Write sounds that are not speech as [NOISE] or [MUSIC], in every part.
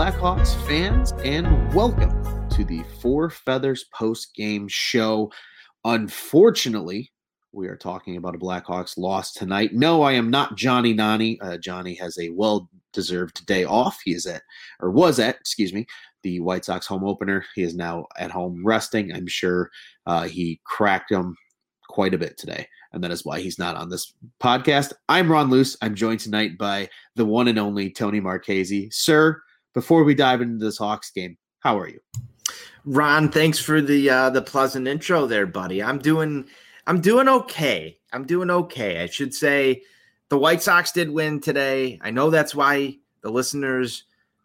Blackhawks fans, and welcome to the Four Feathers post game show. Unfortunately, we are talking about a Blackhawks loss tonight. No, I am not Johnny Nani. Uh, Johnny has a well deserved day off. He is at, or was at, excuse me, the White Sox home opener. He is now at home resting. I'm sure uh, he cracked him quite a bit today. And that is why he's not on this podcast. I'm Ron Luce. I'm joined tonight by the one and only Tony Marchese. Sir, before we dive into this Hawks game, how are you? Ron, thanks for the uh, the pleasant intro there, buddy. I'm doing I'm doing okay. I'm doing okay. I should say the White Sox did win today. I know that's why the listeners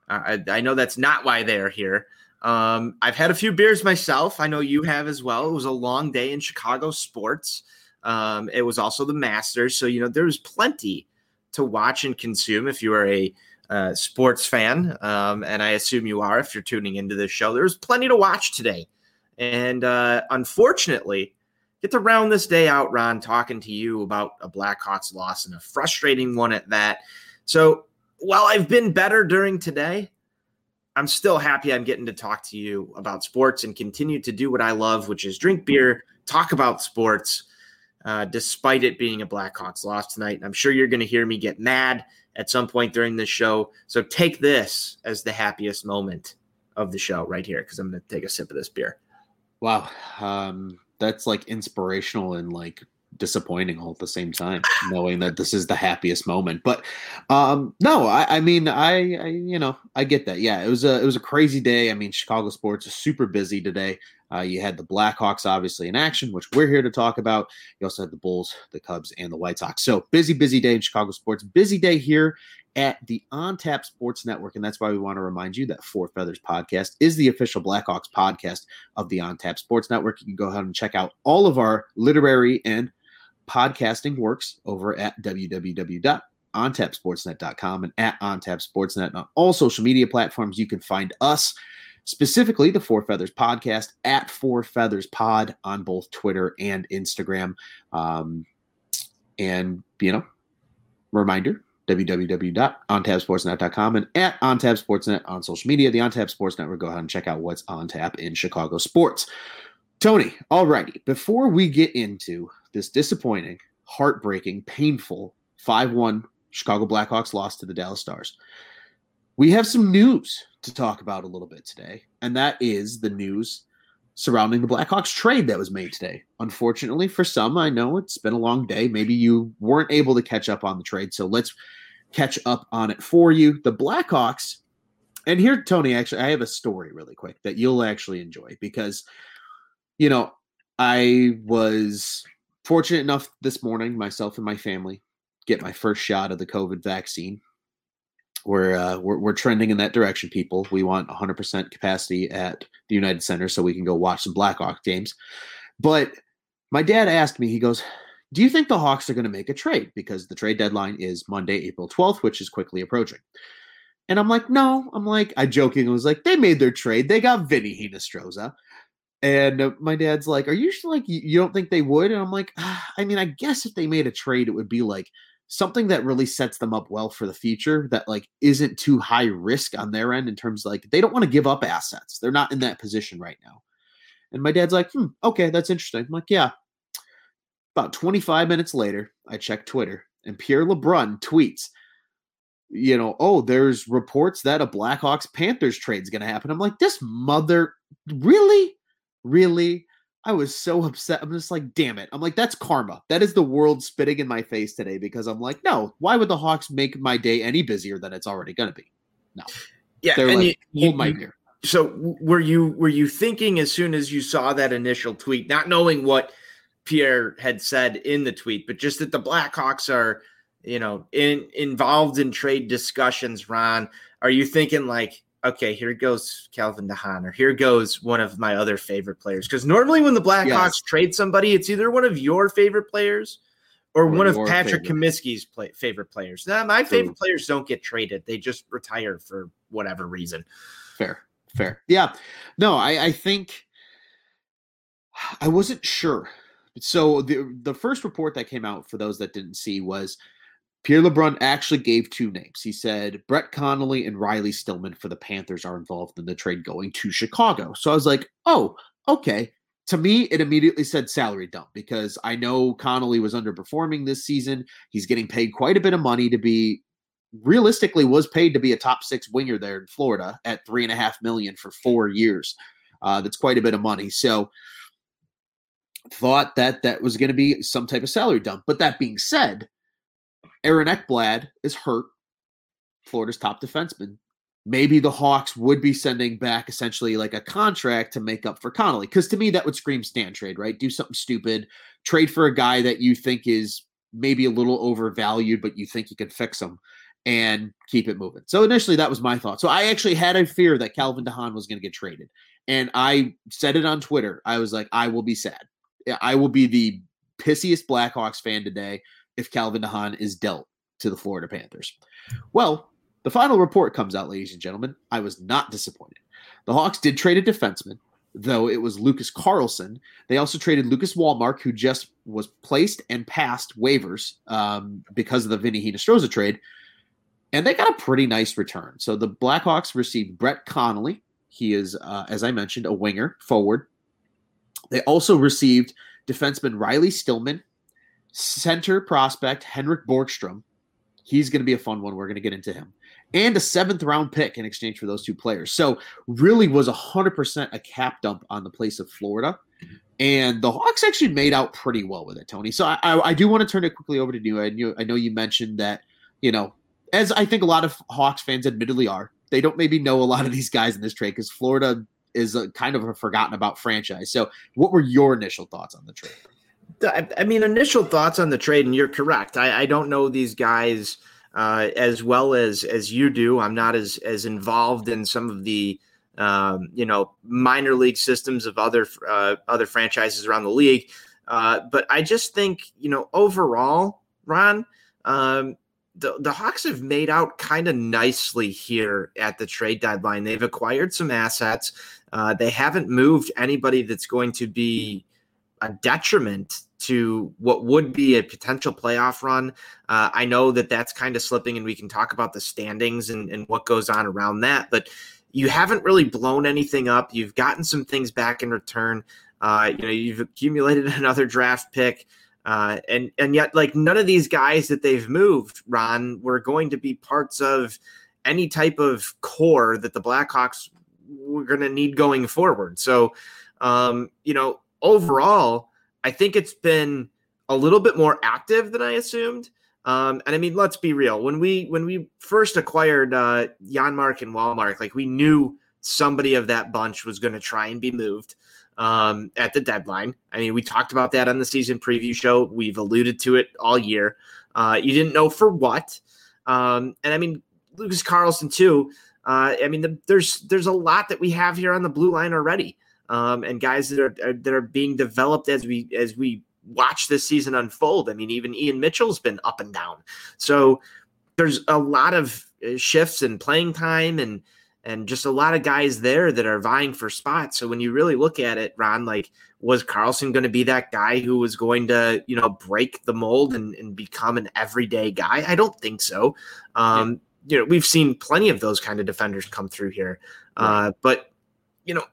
uh, I, I know that's not why they're here. Um, I've had a few beers myself. I know you have as well. It was a long day in Chicago sports. Um, it was also the Masters, so you know there was plenty to watch and consume if you are a sports fan, um, and I assume you are if you're tuning into this show. There's plenty to watch today, and uh, unfortunately, get to round this day out, Ron, talking to you about a Blackhawks loss and a frustrating one at that. So while I've been better during today, I'm still happy I'm getting to talk to you about sports and continue to do what I love, which is drink beer, talk about sports, uh, despite it being a Blackhawks loss tonight. And I'm sure you're going to hear me get mad at some point during this show. So take this as the happiest moment of the show right here because I'm going to take a sip of this beer. Wow. Um, that's like inspirational and like disappointing all at the same time, knowing that this is the happiest moment. But um, no, I, I mean, I, I, you know, I get that. Yeah, it was a it was a crazy day. I mean, Chicago sports is super busy today. Uh, you had the Blackhawks obviously in action, which we're here to talk about. You also had the Bulls, the Cubs, and the White Sox. So busy, busy day in Chicago sports. Busy day here at the On Tap Sports Network. And that's why we want to remind you that Four Feathers Podcast is the official Blackhawks podcast of the On Tap Sports Network. You can go ahead and check out all of our literary and podcasting works over at www.ontapsportsnet.com and at ontapsportsnet on all social media platforms. You can find us specifically the Four Feathers Podcast at Four Feathers Pod on both Twitter and Instagram. Um, and you know, reminder www.ontapsportsnet.com and at ontapsportsnet on social media. The OnTap Sports Network. Go ahead and check out what's on tap in Chicago sports. Tony, alrighty. Before we get into this disappointing, heartbreaking, painful 5 1 Chicago Blackhawks loss to the Dallas Stars. We have some news to talk about a little bit today, and that is the news surrounding the Blackhawks trade that was made today. Unfortunately, for some, I know it's been a long day. Maybe you weren't able to catch up on the trade, so let's catch up on it for you. The Blackhawks, and here, Tony, actually, I have a story really quick that you'll actually enjoy because, you know, I was fortunate enough this morning, myself and my family get my first shot of the COVID vaccine. We're, uh, we're, we're trending in that direction, people. We want 100% capacity at the United Center so we can go watch some Blackhawk games. But my dad asked me, he goes, Do you think the Hawks are going to make a trade? Because the trade deadline is Monday, April 12th, which is quickly approaching. And I'm like, No. I'm like, I joking was like, They made their trade. They got Vinny Hinostroza. And uh, my dad's like, "Are you like you don't think they would?" And I'm like, ah, "I mean, I guess if they made a trade, it would be like something that really sets them up well for the future. That like isn't too high risk on their end in terms of, like they don't want to give up assets. They're not in that position right now." And my dad's like, "Hmm, okay, that's interesting." I'm like, "Yeah." About 25 minutes later, I check Twitter, and Pierre LeBrun tweets, "You know, oh, there's reports that a Blackhawks Panthers trade is going to happen." I'm like, "This mother, really?" Really? I was so [LAUGHS] upset. I'm just like damn it. I'm like that's karma. That is the world spitting in my face today because i'm like no why would the hawks make my day any busier than it's already going to be? No. Yeah they're and like you, hold my beer. so were you were you thinking as soon as you saw that initial tweet not knowing what pierre had said in the tweet but just that the blackhawks are you know in involved in trade discussions ron are you thinking like okay, here goes Calvin DeHaan, or here goes one of my other favorite players. Because normally when the Blackhawks yes. trade somebody, it's either one of your favorite players or, or one of Patrick Comiskey's play, favorite players. Now, my favorite Ooh. players don't get traded; they just retire for whatever reason. Fair, fair, yeah. No, I, I think I wasn't sure. So the the first report that came out for those that didn't see was Pierre LeBrun actually gave two names. He said Brett Connolly and Riley Stillman for the Panthers are involved in the trade going to Chicago. So I was like, oh, okay. To me, it immediately said salary dump because I know Connolly was underperforming this season. He's getting paid quite a bit of money to be realistically was paid to be a top six winger there in Florida at three and a half million for four years. Uh, that's quite a bit of money. So thought that that was going to be some type of salary dump. But that being said, Aaron Ekblad is hurt, Florida's top defenseman. Maybe the Hawks would be sending back essentially like a contract to make up for Connolly. Because to me, that would scream Stan trade, right? Do something stupid, trade for a guy that you think is maybe a little overvalued, but you think you can fix him and keep it moving. So initially, that was my thought. So I actually had a fear that Calvin DeHaan was going to get traded. And I said it on Twitter. I was like, I will be sad. I will be the pissiest Blackhawks fan today if Calvin DeHaan is dealt to the Florida Panthers. Well, the final report comes out, ladies and gentlemen. I was not disappointed. The Hawks did trade a defenseman, though it was Lucas Carlsson. They also traded Lucas Wallmark, who just was placed and passed waivers um, because of the Vinny Hinostroza trade. And they got a pretty nice return. So the Blackhawks received Brett Connolly. He is, uh, as I mentioned, a winger forward. They also received defenseman Riley Stillman, center prospect Henrik Borgstrom. He's going to be a fun one. We're going to get into him. And a seventh round pick in exchange for those two players. So, really was 100% a cap dump on the place of Florida. And the Hawks actually made out pretty well with it, Tony. So, I, I, do want to turn it quickly over to you. I, knew, I know you mentioned that, you know, as I think a lot of Hawks fans admittedly are, they don't maybe know a lot of these guys in this trade because Florida is a kind of a forgotten about franchise. So, what were your initial thoughts on the trade? I mean, initial thoughts on the trade, and you're correct. I, I don't know these guys uh, as well as as you do. I'm not as as involved in some of the um, you know minor league systems of other uh, other franchises around the league. Uh, but I just think you know overall, Ron, um, the the Hawks have made out kind of nicely here at the trade deadline. They've acquired some assets. Uh, they haven't moved anybody that's going to be a detriment to what would be a potential playoff run. Uh, I know that that's kind of slipping, and we can talk about the standings and, and what goes on around that. But you haven't really blown anything up. You've gotten some things back in return. Uh, you know, you've accumulated [LAUGHS] another draft pick. Uh, and and yet, like none of these guys that they've moved, Ron, were going to be parts of any type of core that the Blackhawks were going to need going forward. So, um, you know, overall, I think it's been a little bit more active than I assumed. Um, and I mean, let's be real. When we when we first acquired uh, Janmark and Wallmark, like we knew somebody of that bunch was going to try and be moved um, at the deadline. I mean, we talked about that on the season preview show. We've alluded to it all year. Uh, you didn't know for what, um, and I mean, Lucas Carlsson too. Uh, I mean, the, there's there's a lot that we have here on the blue line already um, and guys that are, are that are being developed as we as we watch this season unfold. I mean, even Ian Mitchell's been up and down. So there's a lot of uh, shifts in playing time and and just a lot of guys there that are vying for spots. So when you really look at it, Ron, like was Carlsson going to be that guy who was going to, you know, break the mold and, and become an everyday guy? I don't think so. Um, yeah. You know, we've seen plenty of those kind of defenders come through here. Uh, but, you know,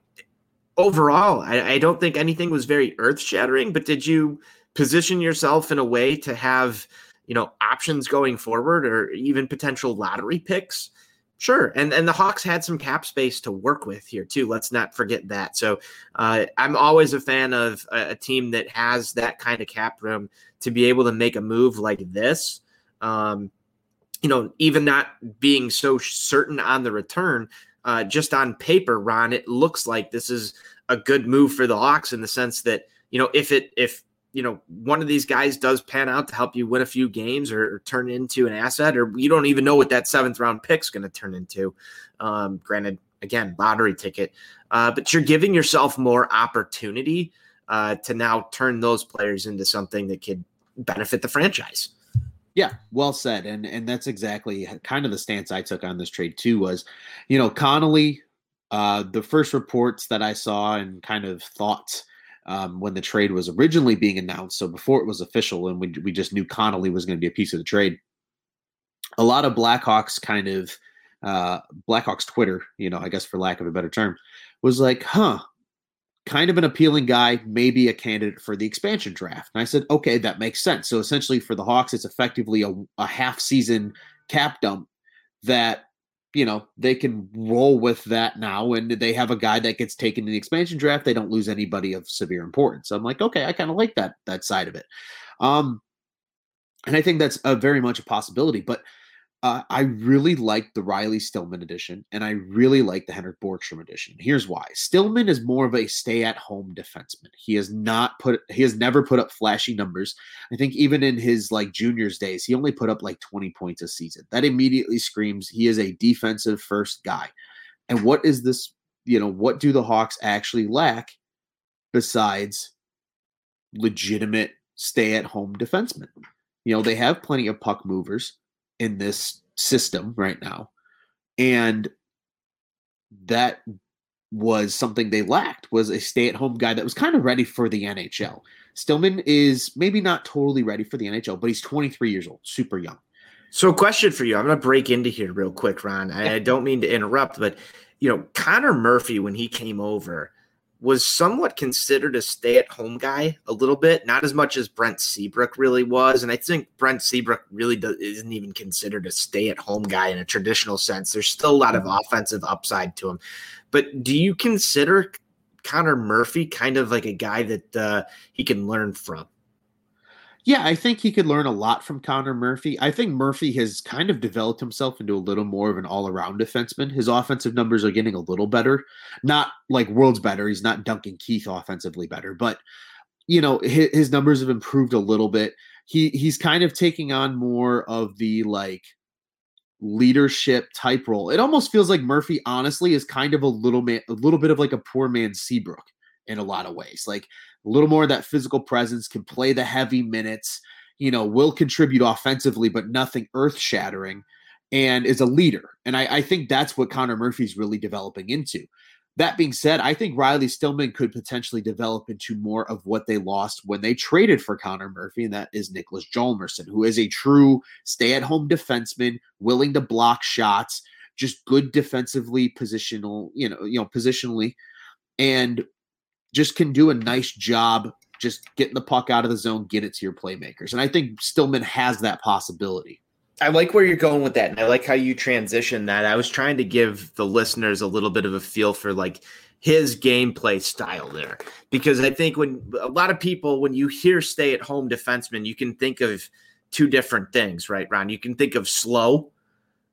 overall, I, I don't think anything was very earth shattering, but did you position yourself in a way to have, you know, options going forward or even potential lottery picks? Sure, and and the Hawks had some cap space to work with here too. Let's not forget that. So uh, I'm always a fan of a, a, team that has that kind of cap room to be able to make a move like this. Um, you know, even not being so certain on the return, uh, just on paper, Ron, it looks like this is a good move for the Hawks in the sense that you know if it if you know one of these guys does pan out to help you win a few games or, or turn into an asset, or you don't even know what that seventh round pick's going to turn into. Um, granted, again, lottery ticket, uh, but you're giving yourself more opportunity uh, to now turn those players into something that could benefit the franchise. Yeah, well said. And and that's exactly kind of the stance I took on this trade too was, you know, Connolly, uh, the first reports that I saw and kind of thoughts um, when the trade was originally being announced, so before it was official and we, we just knew Connolly was going to be a piece of the trade, a lot of Blackhawks kind of uh, Blackhawks Twitter, you know, I guess for lack of a better term, was like, huh, kind of an appealing guy, maybe a candidate for the expansion draft. And I said, okay, that makes sense. So essentially for the Hawks, it's effectively a, a half season cap dump that, you know, they can roll with that now. And they have a guy that gets taken in the expansion draft. They don't lose anybody of severe importance. So I'm like, okay, I kind of like that, that side of it. Um, and I think that's a very much a possibility, but uh, I really like the Riley Stillman edition, and I really like the Henrik Borgstrom edition. Here's why: Stillman is more of a stay-at-home defenseman. He has not put, he has never put up flashy numbers. I think even in his like juniors days, he only put up like 20 points a season. That immediately screams he is a defensive first guy. And what is this? You know, what do the Hawks actually lack besides legitimate stay-at-home defensemen? You know, they have plenty of puck movers in this system right now. And that was something they lacked was a stay-at-home guy that was kind of ready for the NHL. Stillman is maybe not totally ready for the NHL, but he's 23 years old, super young. So, question for you: I'm going to break into here real quick, Ron. I, I don't mean to interrupt, but you know, Connor Murphy when he came over, was somewhat considered a stay-at-home guy a little bit, not as much as Brent Seabrook really was. And I think Brent Seabrook really does, isn't even considered a stay-at-home guy in a traditional sense. There's still a lot of offensive upside to him. But do you consider Connor Murphy kind of like a guy that uh, he can learn from? Yeah, I think he could learn a lot from Connor Murphy. I think Murphy has kind of developed himself into a little more of an all-around defenseman. His offensive numbers are getting a little better. Not like worlds better. He's not Duncan Keith offensively better, but you know, his, his numbers have improved a little bit. He he's kind of taking on more of the like leadership type role. It almost feels like Murphy honestly is kind of a little man a little bit of like a poor man Seabrook in a lot of ways. Like a little more of that physical presence, can play the heavy minutes, you know, will contribute offensively, but nothing earth shattering, and is a leader. And I, I think that's what Connor Murphy's really developing into. That being said, I think Riley Stillman could potentially develop into more of what they lost when they traded for Connor Murphy, and that is Niklas Hjalmarsson, who is a true stay-at-home defenseman, willing to block shots, just good defensively positional, you know, you know, positionally, and just can do a nice job just getting the puck out of the zone, get it to your playmakers. And I think Stillman has that possibility. I like where you're going with that. And I like how you transition that. I was trying to give the listeners a little bit of a feel for like his gameplay style there. Because I think when a lot of people, when you hear stay at home defenseman, you can think of two different things, right, Ron? You can think of slow,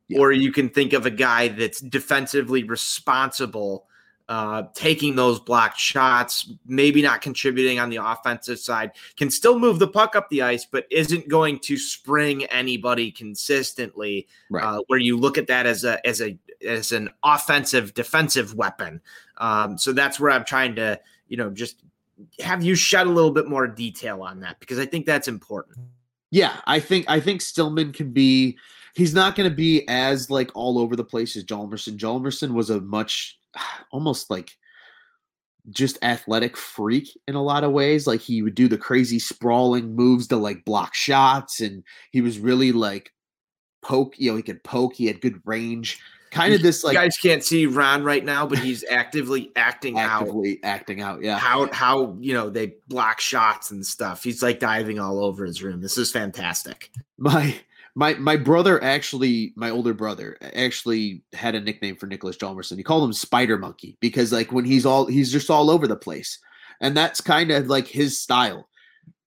yeah. or you can think of a guy that's defensively responsible uh, taking those blocked shots, maybe not contributing on the offensive side, can still move the puck up the ice, but isn't going to spring anybody consistently. Right. Uh, where you look at that as a as a as an offensive defensive weapon. Um, so that's where I'm trying to you know just have you shed a little bit more detail on that because I think that's important. Yeah, I think I think Stillman can be. He's not going to be as like all over the place as Hjalmarsson. Hjalmarsson was a much [SIGHS] almost like just athletic freak in a lot of ways. Like he would do the crazy sprawling moves to like block shots, and he was really like poke. You know, he could poke. He had good range. Kind of this like you guys can't see Ron right now, but he's actively acting out. actively out. acting out. Yeah, how how you know they block shots and stuff. He's like diving all over his room. This is fantastic. My my my brother actually, my older brother actually had a nickname for Nicholas Hjalmarsson. He called him Spider Monkey because like when he's all he's just all over the place, and that's kind of like his style.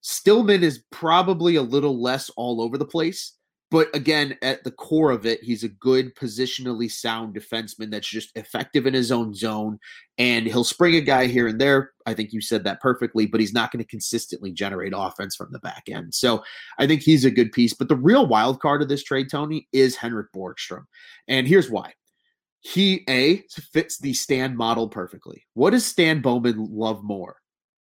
Stillman is probably a little less all over the place, but again, at the core of it, he's a good positionally sound defenseman that's just effective in his own zone. And he'll spring a guy here and there. I think you said that perfectly, but he's not going to consistently generate offense from the back end. So I think he's a good piece. But the real wild card of this trade, Tony, is Henrik Borgstrom. And here's why. He, A, fits the Stan model perfectly. What does Stan Bowman love more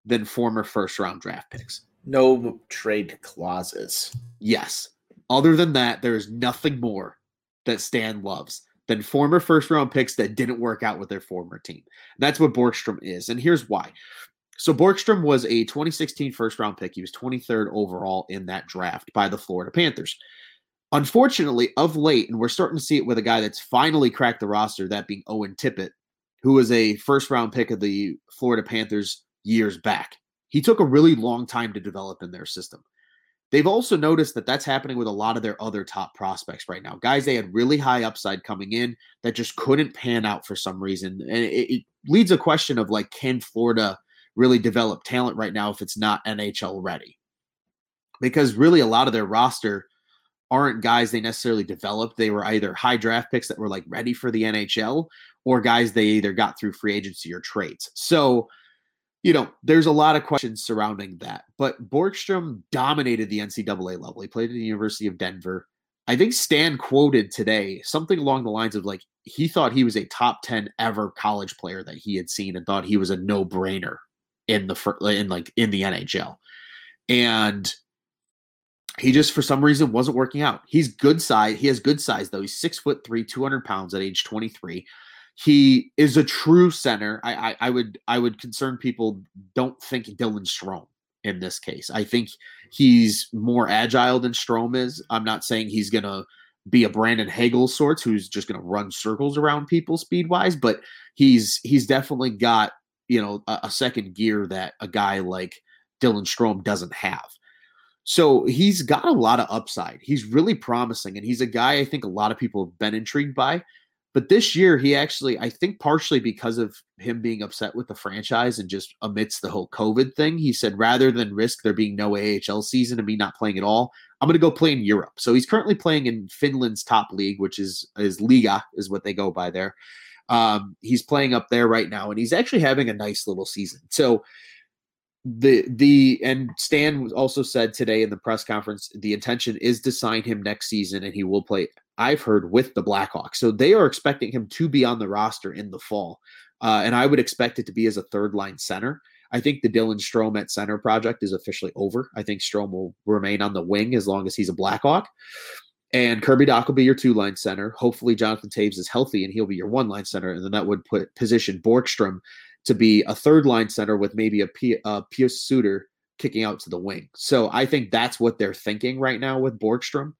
than former first round draft picks? No trade clauses. Yes. Other than that, there is nothing more that Stan loves than former first round picks that didn't work out with their former team. That's what Borgstrom is. And here's why. So Borgstrom was a 2016 first round pick. He was 23rd overall in that draft by the Florida Panthers. Unfortunately, of late, and we're starting to see it with a guy that's finally cracked the roster, that being Owen Tippett, who was a first round pick of the Florida Panthers years back. He took a really long time to develop in their system. They've also noticed that that's happening with a lot of their other top prospects right now. Guys they had really high upside coming in that just couldn't pan out for some reason. And it, it leads a question of like, can Florida really develop talent right now if it's not NHL ready? Because really, a lot of their roster aren't guys they necessarily developed. They were either high draft picks that were like ready for the NHL or guys they either got through free agency or trades. So, you know, there's a lot of questions surrounding that. But Borgstrom dominated the NCAA level. He played at the University of Denver. I think Stan quoted today something along the lines of like he thought he was a top 10 ever college player that he had seen and thought he was a no-brainer in the in like in the NHL. And he just for some reason wasn't working out. He's good size. He has good size though. He's six foot three, 200 pounds at age 23. He is a true center. I, I, I would I would concern people don't think Dylan Strome in this case. I think he's more agile than Strome is. I'm not saying he's gonna be a Brandon Hagel sorts who's just gonna run circles around people speed wise, but he's he's definitely got you know a, a second gear that a guy like Dylan Strome doesn't have. So he's got a lot of upside. He's really promising, and he's a guy I think a lot of people have been intrigued by. But this year, he actually, I think, partially because of him being upset with the franchise and just amidst the whole COVID thing, he said rather than risk there being no AHL season and me not playing at all, I'm going to go play in Europe. So he's currently playing in Finland's top league, which is is Liiga, is what they go by there. Um, he's playing up there right now, and he's actually having a nice little season. So the the and Stan also said today in the press conference the intention is to sign him next season and he will play I've heard with the Blackhawks. So they are expecting him to be on the roster in the fall. Uh, and I would expect it to be as a third line center. I think the Dylan Strome at center project is officially over. I think Strome will remain on the wing as long as he's a Blackhawk. And Kirby Dach will be your two line center. Hopefully, Jonathan Toews is healthy and he'll be your one line center. And then that would put position Borgstrom to be a third line center with maybe a P, uh, Suter kicking out to the wing. So I think that's what they're thinking right now with Borgstrom.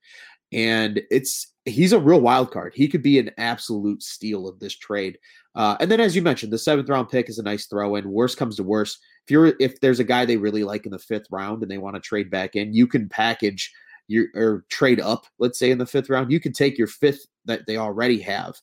And it's he's a real wild card. He could be an absolute steal of this trade. Uh, and then, as you mentioned, the seventh round pick is a nice throw in. Worst comes to worst, if you're if there's a guy they really like in the fifth round and they want to trade back in, you can package your or trade up. Let's say in the fifth round, you can take your fifth that they already have,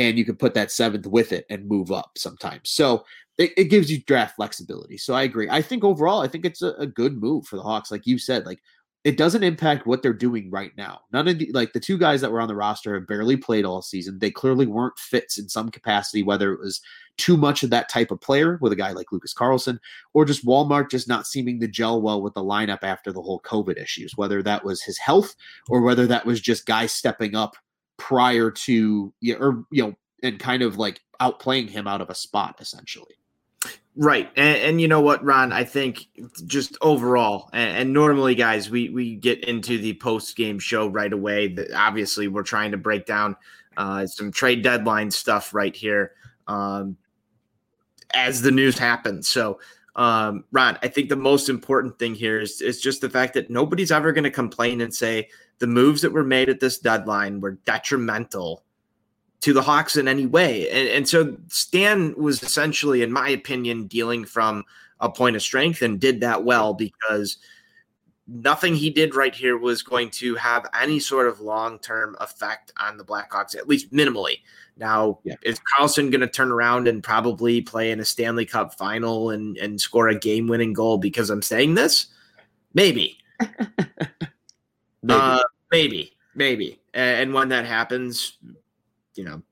and you can put that seventh with it and move up sometimes. So it, it gives you draft flexibility. So I agree. I think overall, I think it's a, a good move for the Hawks. Like you said, like it doesn't impact what they're doing right now. None of the like the two guys that were on the roster have barely played all season. They clearly weren't fits in some capacity, whether it was too much of that type of player with a guy like Lucas Carlsson, or just Wallmark just not seeming to gel well with the lineup after the whole COVID issues, whether that was his health or whether that was just guys stepping up prior to or you know, and kind of like outplaying him out of a spot essentially. Right. And, and, you know what, Ron, I think just overall, and, and, normally, guys, we, we get into the post game show right away. That obviously, we're trying to break down uh, some trade deadline stuff right here um, as the news happens. So, um, Ron, I think the most important thing here is, is just the fact that nobody's ever going to complain and say the moves that were made at this deadline were detrimental to the Hawks in any way. And, and so Stan was essentially, in my opinion, dealing from a point of strength and did that well because nothing he did right here was going to have any sort of long term effect on the Blackhawks, at least minimally. Now, yeah. is Carlsson going to turn around and probably play in a Stanley Cup final and, and score a game winning goal because I'm saying this? Maybe. [LAUGHS] maybe. Uh, maybe. Maybe. And when that happens, you know,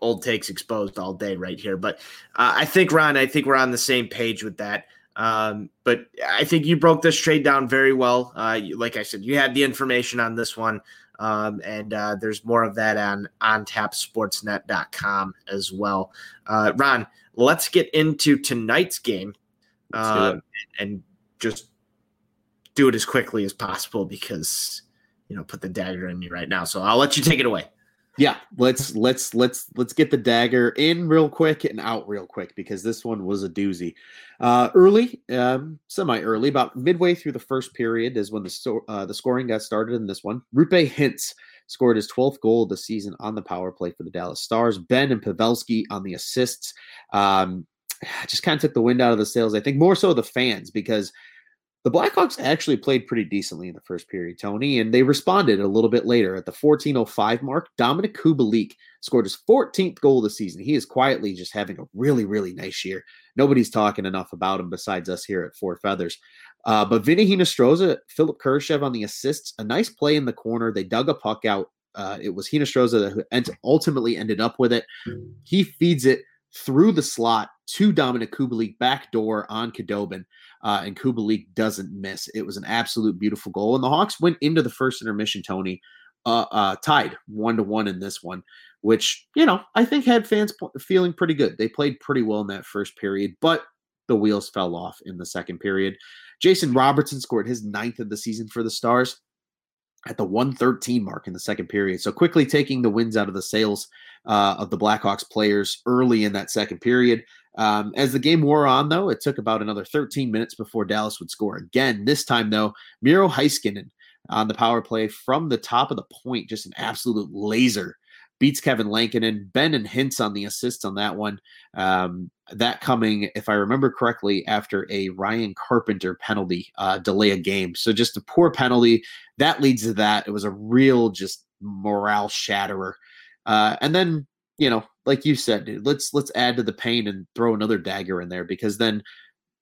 old takes exposed all day right here. But uh, I think Ron, I think we're on the same page with that. Um, but I think you broke this trade down very well. Uh, you, like I said, you had the information on this one. Um, and uh, there's more of that on ontapsportsnet.com as well. Uh, Ron, let's get into tonight's game uh, and just do it as quickly as possible because, you know, put the dagger in me right now. So I'll let you take it away. Yeah, let's let's let's let's get the dagger in real quick and out real quick because this one was a doozy. Uh, early, um, semi-early, about midway through the first period is when the uh, the scoring got started in this one. Roope Hintz scored his 12th goal of the season on the power play for the Dallas Stars. Benn and Pavelski on the assists. Um, [SIGHS] just kind of took the wind out of the sails. I think more so the fans because the Blackhawks actually played pretty decently in the first period, Tony, and they responded a little bit later at the 14:05 mark. Dominik Kubalik scored his 14th goal of the season. He is quietly just having a really, really nice year. Nobody's talking enough about him besides us here at Four Feathers. Uh, but Vinny Hinostroza, Philipp Kurashev on the assists, a nice play in the corner. They dug a puck out. Uh, it was Hinostroza who ultimately ended up with it. He feeds it through the slot to Dominik Kubalik, back door on Khudobin uh, and Kubalik doesn't miss. It was an absolute beautiful goal, and the Hawks went into the first intermission, Tony, uh, uh, tied one to one in this one, which you know I think had fans feeling pretty good. They played pretty well in that first period, but the wheels fell off in the second period. Jason Robertson scored his ninth of the season for the Stars at the 113 mark in the second period. So quickly taking the wins out of the sails uh, of the Blackhawks players early in that second period. Um, as the game wore on, though, it took about another 13 minutes before Dallas would score again. This time, though, Miro Heiskanen on the power play from the top of the point, just an absolute laser. Beats Kevin Lankinen, Benn and Hintz on the assists on that one. Um, that coming, if I remember correctly, after a Ryan Carpenter penalty uh, delay a game. So just a poor penalty that leads to that. It was a real just morale shatterer. Uh, and then you know, like you said, dude, let's let's add to the pain and throw another dagger in there because then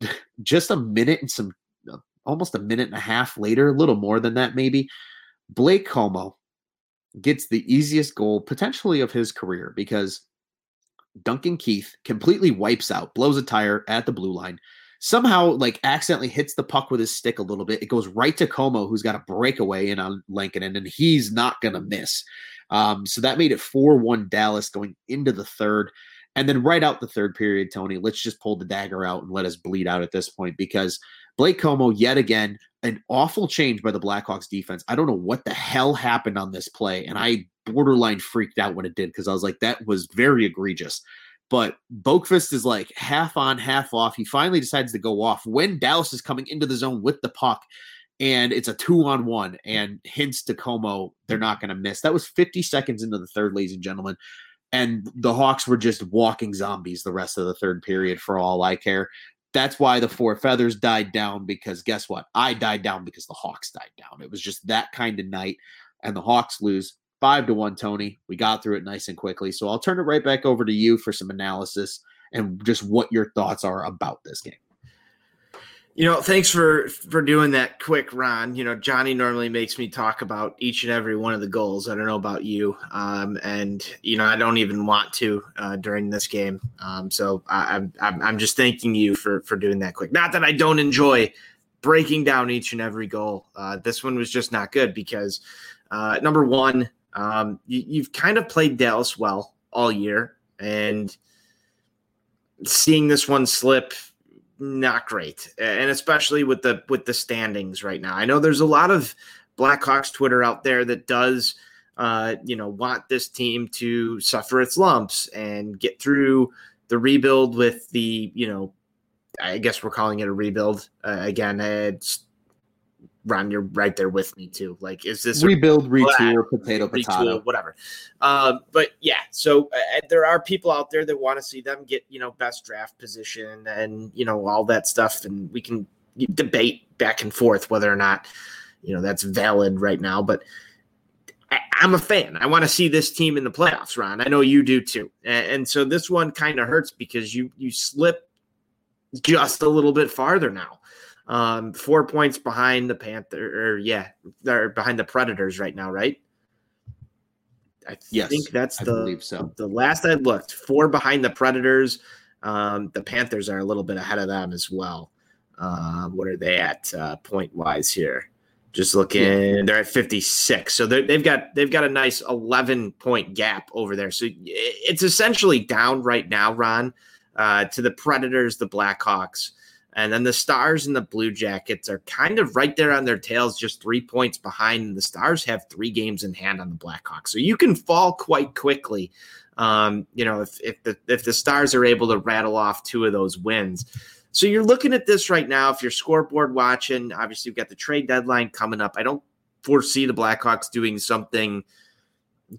[LAUGHS] just a minute and some uh, almost a minute and a half later, a little more than that maybe, Blake Comeau gets the easiest goal potentially of his career because Duncan Keith completely wipes out, blows a tire at the blue line, somehow like accidentally hits the puck with his stick a little bit. It goes right to Comeau, who's got a breakaway in on Lankinen, and he's not gonna miss. Um, so that made it 4 1 Dallas going into the third. And then right out the third period, Tony, let's just pull the dagger out and let us bleed out at this point because Blake Comeau, yet again, an awful change by the Blackhawks defense. I don't know what the hell happened on this play. And I borderline freaked out when it did because I was like, that was very egregious. But Boqvist is like half on, half off. He finally decides to go off when Dallas is coming into the zone with the puck and it's a two on one. And Hintz to Comeau, they're not going to miss. That was 50 seconds into the third, ladies and gentlemen. And the Hawks were just walking zombies the rest of the third period for all I care. That's why the four feathers died down because guess what? I died down because the Hawks died down. It was just that kind of night. And the Hawks lose five to one, Tony. We got through it nice and quickly. So I'll turn it right back over to you for some analysis and just what your thoughts are about this game. You know, thanks for for doing that quick, Ron. You know, Johnny normally makes me talk about each and every one of the goals. I don't know about you, um, and you know, I don't even want to uh, during this game. Um, so I, I'm, I'm just thanking you for for doing that quick. Not that I don't enjoy breaking down each and every goal. Uh, this one was just not good because uh, number one, um, you, you've kind of played Dallas well all year, and seeing this one slip not great, and especially with the with the standings right now. I know there's a lot of Blackhawks Twitter out there that does, uh, you know, want this team to suffer its lumps and get through the rebuild with the, you know, I guess we're calling it a rebuild uh, again. It's Ron, you're right there with me too. Like, is this rebuild, retool, potato, retool, potato, whatever? Um, but yeah, so uh, there are people out there that want to see them get you know best draft position and you know all that stuff, and we can debate back and forth whether or not you know that's valid right now. But I, am a fan. I want to see this team in the playoffs, Ron. I know you do too, and, and so this one kind of hurts because you you slip just a little bit farther now um, four points behind the Panther, or yeah, they're behind the Predators right now, right? I yes, think that's the so. the last I looked. Four behind the Predators. Um, the Panthers are a little bit ahead of them as well. Uh, what are they at uh, point wise here? Just looking, yeah. they're at 56. So they've got they've got a nice 11 point gap over there. So it's essentially down right now, Ron, uh, to the Predators, the Blackhawks, And then the Stars and the Blue Jackets are kind of right there on their tails, just three points behind. And the Stars have three games in hand on the Blackhawks. So you can fall quite quickly. Um, you know, if, if the if the Stars are able to rattle off two of those wins. So you're looking at this right now. If you're scoreboard watching, obviously you've got the trade deadline coming up. I don't foresee the Blackhawks doing something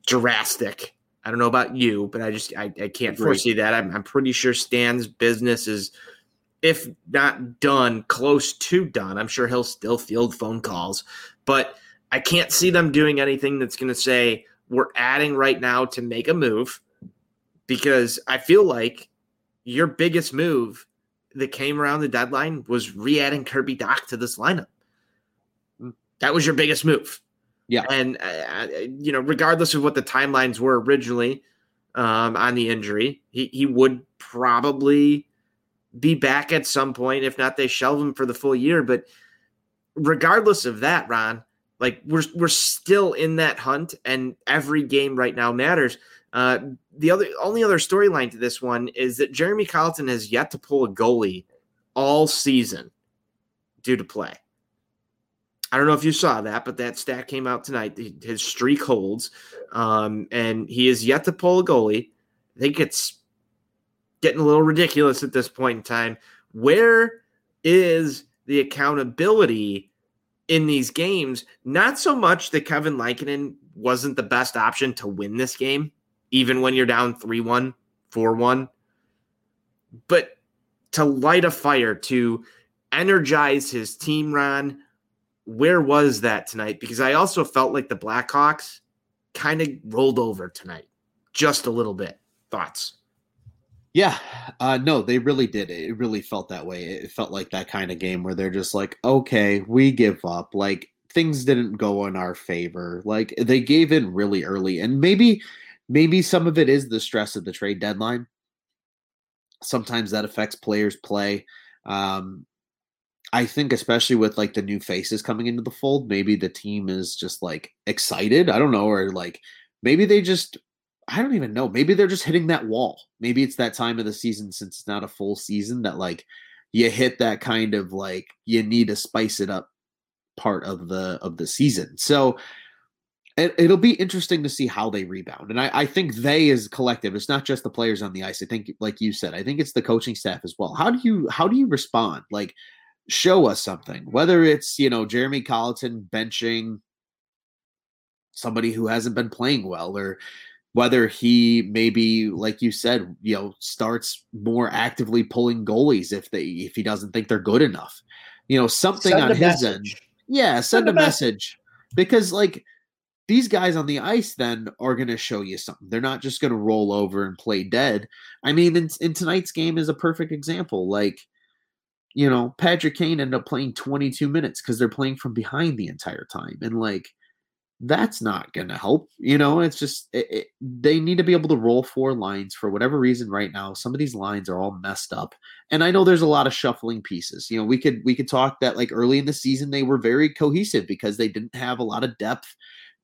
drastic. I don't know about you, but I just I, I can't foresee that. I'm, I'm pretty sure Stan's business is, if not done, close to done. I'm sure he'll still field phone calls, but I can't see them doing anything that's going to say we're adding right now to make a move, because I feel like your biggest move that came around the deadline was re-adding Kirby Dach to this lineup. That was your biggest move. Yeah. And, uh, uh, you know, regardless of what the timelines were originally um, on the injury, he, he would probably be back at some point. If not, they shelve him for the full year. But regardless of that, Ron, like we're, we're still in that hunt, and every game right now matters. Uh, the other only other storyline to this one is that Jeremy Colliton has yet to pull a goalie all season due to play. I don't know if you saw that, but that stat came out tonight. His streak holds, um, and he is yet to pull a goalie. I think it's getting a little ridiculous at this point in time. Where is the accountability in these games? Not so much that Kevin Lankinen wasn't the best option to win this game, even when you're down 3 1, 4 1, but to light a fire, to energize his team, Ron where was that tonight? Because I also felt like the Blackhawks kind of rolled over tonight, just a little bit. Thoughts? Yeah, uh, no, they really did. It really felt that way. It felt like that kind of game where they're just like, okay, we give up. Like things didn't go in our favor. Like they gave in really early, and maybe, maybe some of it is the stress of the trade deadline. Sometimes that affects players' play. Um, I think especially with like the new faces coming into the fold, maybe the team is just like excited. I don't know, or like maybe they just I don't even know. Maybe they're just hitting that wall. Maybe it's that time of the season since it's not a full season that like you hit that kind of like you need to spice it up part of the of the season. So it, will be interesting to see how they rebound. And I, I think they as collective, it's not just the players on the ice. I think like you said, I think it's the coaching staff as well. How do you how do you respond? Like show us something. Whether it's, you know, Jeremy Colliton benching somebody who hasn't been playing well or whether he maybe like you said you know starts more actively pulling goalies if they if he doesn't think they're good enough you know something send on his message. end yeah send, send a message. message because like these guys on the ice then are going to show you something they're not just going to roll over and play dead i mean in, in tonight's game is a perfect example like you know, Patrick Kane ended up playing 22 minutes because they're playing from behind the entire time. And like, that's not going to help. You know, it's just, it, it, they need to be able to roll four lines for whatever reason right now. Some of these lines are all messed up. And I know there's a lot of shuffling pieces. You know, we could, we could talk that like early in the season, they were very cohesive because they didn't have a lot of depth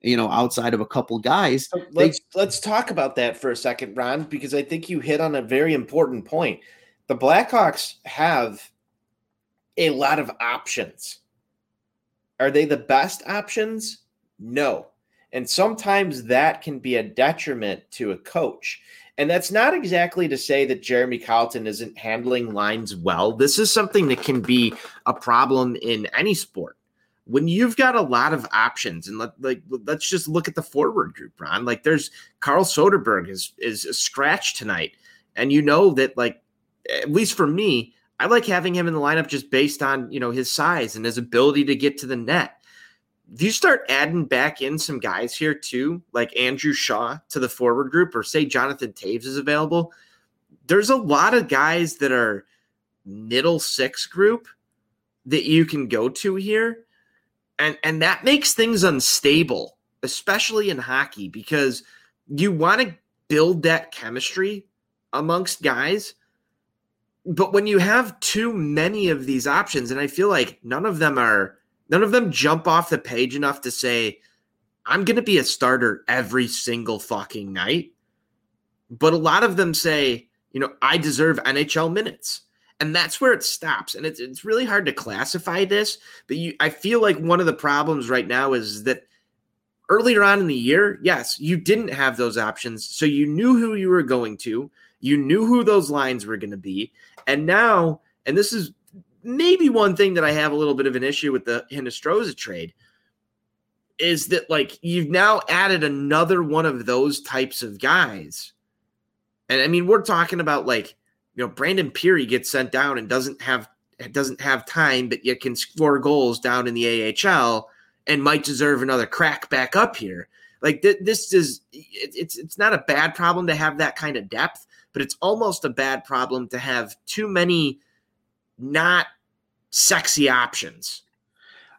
you know, outside of a couple guys. Let's they, let's talk about that for a second, Ron, because I think you hit on a very important point. The Blackhawks have a lot of options. Are they the best options? No. And sometimes that can be a detriment to a coach. And that's not exactly to say that Jeremy Colliton isn't handling lines well. This is something that can be a problem in any sport. When you've got a lot of options, and let, like let's just look at the forward group, Ron. Like there's Carl Soderberg is is a scratch tonight, and you know that like at least for me, I like having him in the lineup just based on, you know, his size and his ability to get to the net. If you start adding back in some guys here too, like Andrew Shaw to the forward group, or say Jonathan Toews is available, there's a lot of guys that are middle six group that you can go to here. And and that makes things unstable, especially in hockey, because you want to build that chemistry amongst guys but when you have too many of these options, and I feel like none of them are, none of them jump off the page enough to say, I'm going to be a starter every single fucking night. But a lot of them say, you know, I deserve NHL minutes. And that's where it stops. And it's it's really hard to classify this, but you I feel like one of the problems right now is that earlier on in the year, yes, you didn't have those options. So you knew who you were going to, you knew who those lines were going to be. And now, and this is maybe one thing that I have a little bit of an issue with the Hinostroza trade is that like you've now added another one of those types of guys. And I mean, we're talking about like, you know, Brandon Pirri gets sent down and doesn't have doesn't have time, but yet can score goals down in the AHL and might deserve another crack back up here. Like th- this is it, it's it's not a bad problem to have that kind of depth, but it's almost a bad problem to have too many not sexy options.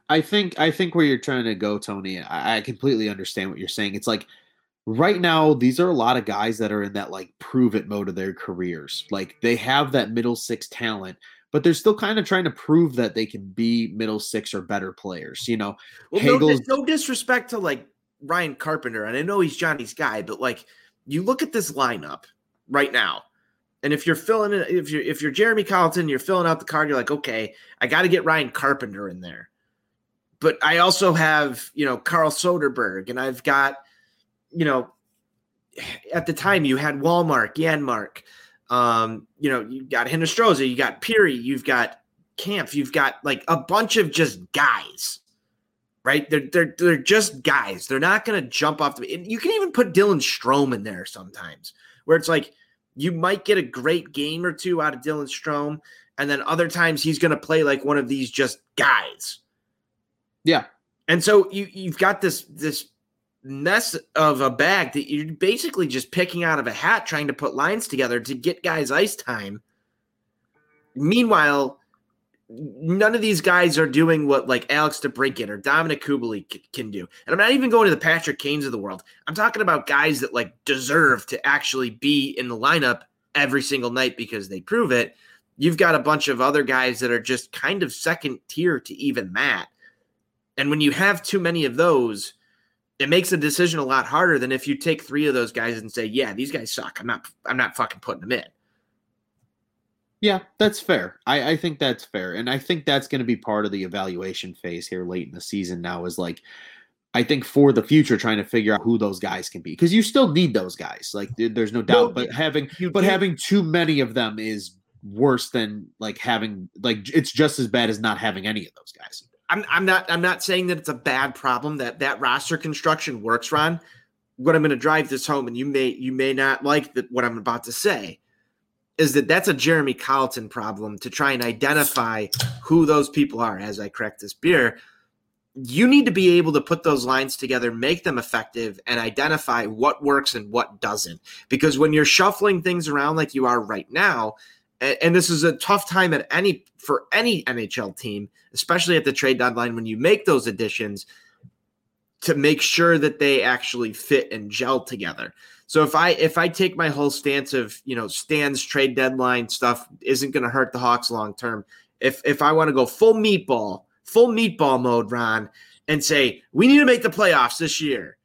I think I think where you're trying to go, Tony, I, I, completely understand what you're saying. It's like right now, these are a lot of guys that are in that like prove it mode of their careers. Like they have that middle six talent, but they're still kind of trying to prove that they can be middle six or better players. You know, well, no, no disrespect to like Ryan Carpenter, and I know he's Johnny's guy, but like you look at this lineup right now and if you're filling it, if you're if you're Jeremy Colliton, you're filling out the card, you're like, okay, I got to get Ryan Carpenter in there. But I also have, you know, Carl Soderberg, and I've got, you know, at the time you had Wallmark, Janmark, um, you know, you got Hinostroza, you got Pirri, you've got Kampf, you've got like a bunch of just guys, right? They're they're they're just guys. They're not to jump off the. You can even put Dylan Strome in there sometimes, where it's like you might get a great game or two out of Dylan Strome, and then other times he's going to play like one of these just guys. Yeah. And so you you've got this this mess of a bag that you're basically just picking out of a hat trying to put lines together to get guys ice time. Meanwhile, none of these guys are doing what like Alex DeBrincat or Dominik Kubalik can do. And I'm not even going to the Patrick Kanes of the world. I'm talking about guys that like deserve to actually be in the lineup every single night because they prove it. You've got a bunch of other guys that are just kind of second tier to even that. And when you have too many of those, it makes a decision a lot harder than if you take three of those guys and say, "Yeah, these guys suck. I'm not I'm not fucking putting them in." Yeah, that's fair. I, I think that's fair. And I think that's going to be part of the evaluation phase here late in the season now is like, I think for the future, trying to figure out who those guys can be because you still need those guys. Like, there's no doubt. but having, but having too many of them is worse than like having like it's just as bad as not having any of those guys. I'm, I'm not I'm not saying that it's a bad problem that that roster construction works, Ron. What I'm going to drive this home, and you may you may not like the, what I'm about to say is that that's a Jeremy Colliton problem to try and identify who those people are as I crack this beer. You need to be able to put those lines together, make them effective, and identify what works and what doesn't. Because when you're shuffling things around like you are right now, and, and this is a tough time at any for any NHL team, especially at the trade deadline when you make those additions to make sure that they actually fit and gel together. So if I if I take my whole stance of you know Stan's trade deadline stuff isn't going to hurt the Hawks long term. If if I want to go full meatball, full meatball mode, Ron, and say we need to make the playoffs this year,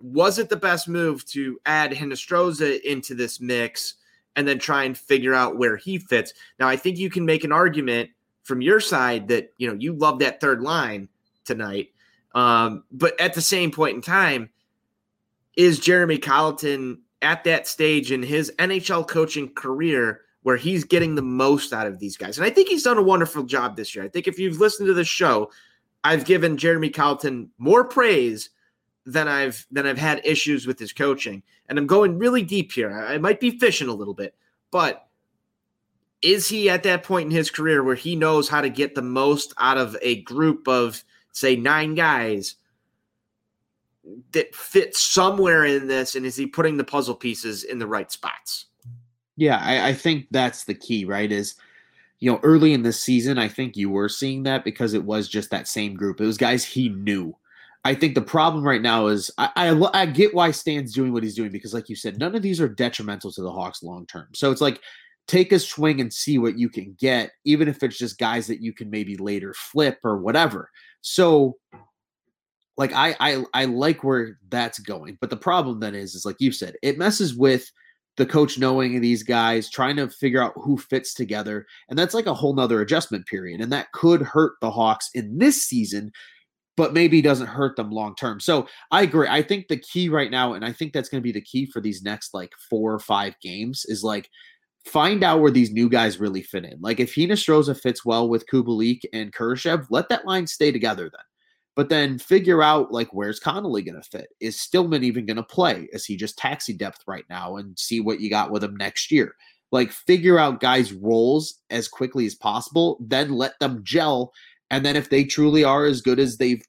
was it the best move to add Hinostroza into this mix and then try and figure out where he fits? Now I think you can make an argument from your side that you know you love that third line tonight, um, but at the same point in time is Jeremy Colliton at that stage in his NHL coaching career where he's getting the most out of these guys. And I think he's done a wonderful job this year. I think if you've listened to the show, I've given Jeremy Colliton more praise than I've than I've had issues with his coaching. And I'm going really deep here. I, I might be fishing a little bit, but is he at that point in his career where he knows how to get the most out of a group of say nine guys that fits somewhere in this and is he putting the puzzle pieces in the right spots? Yeah I, I, think that's the key right is you know early in this season i think you were seeing that because it was just that same group. It was guys he knew. I think the problem right now is i i, I get why stan's doing what he's doing because like you said none of these are detrimental to the hawks long term. So it's like take a swing and see what you can get even if it's just guys that you can maybe later flip or whatever. So like I, I I like where that's going. But the problem then is is like you said, it messes with the coach knowing these guys, trying to figure out who fits together. And that's like a whole nother adjustment period. And that could hurt the Hawks in this season, but maybe doesn't hurt them long term. So I agree. I think the key right now, and I think that's going to be the key for these next like four or five games, is like find out where these new guys really fit in. Like if Hinostroza fits well with Kubalik and Kurashev, let that line stay together then. But then figure out like where's Connolly going to fit? Is Stillman even going to play? Is he just taxi depth right now and see what you got with him next year? Like figure out guys' roles as quickly as possible, then let them gel. And then if they truly are as good as they've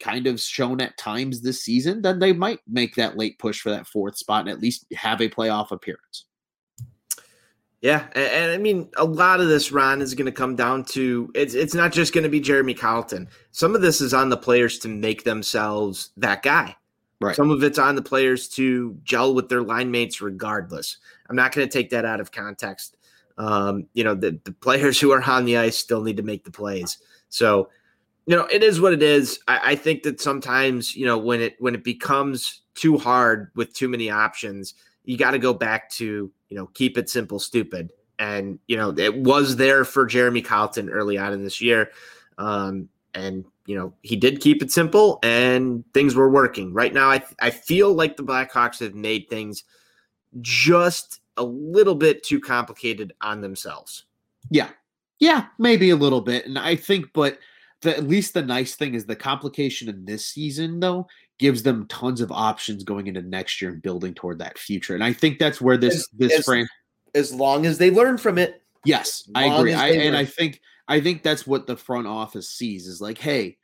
kind of shown at times this season, then they might make that late push for that fourth spot and at least have a playoff appearance. Yeah, and, and, I mean a lot of this Ron is going to come down to it's it's not just going to be Jeremy Colliton. Some of this is on the players to make themselves that guy. Right. Some of it's on the players to gel with their line mates regardless. I'm not going to take that out of context. Um, you know, the, the players [LAUGHS] who are on the ice still need to make the plays. So, you know, it is what it is. I, I think that sometimes, you know, when it when it becomes too hard with too many options, you got to go back to you know keep it simple, stupid. And you know it was there for Jeremy Colliton early on in this year, um, and you know he did keep it simple, and things were working. Right now, I I feel like the Blackhawks have made things just a little bit too complicated on themselves. Yeah, yeah, maybe a little bit, and I think, but the, at least the nice thing is the complication in this season, though, gives them tons of options going into next year and building toward that future. And I think that's where this as, this as, frame as long as they learn from it. Yes, I agree. I, and I think I think that's what the front office sees is like, hey,